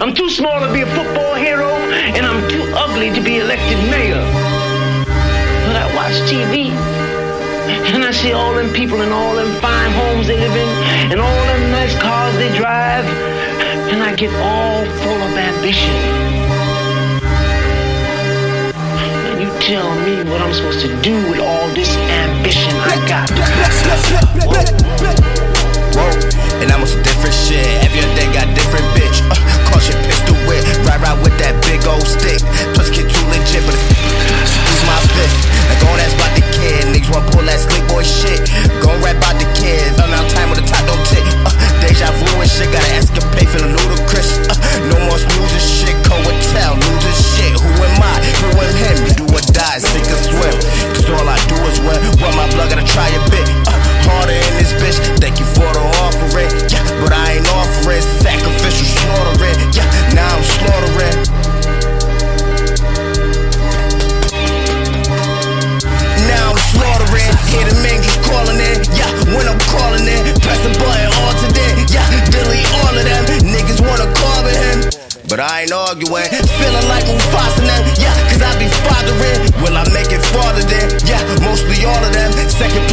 I'm too small to be a football hero, and I'm too ugly to be elected mayor. But I watch TV, and I see all them people in all them fine homes they live in, and all them nice cars they drive, and I get all full of ambition. And you tell me what I'm supposed to do with all this ambition But I ain't arguing. Feeling like Mufasa now. Yeah, cause I be fathering. Will I make it farther than? Yeah, mostly all of them. Second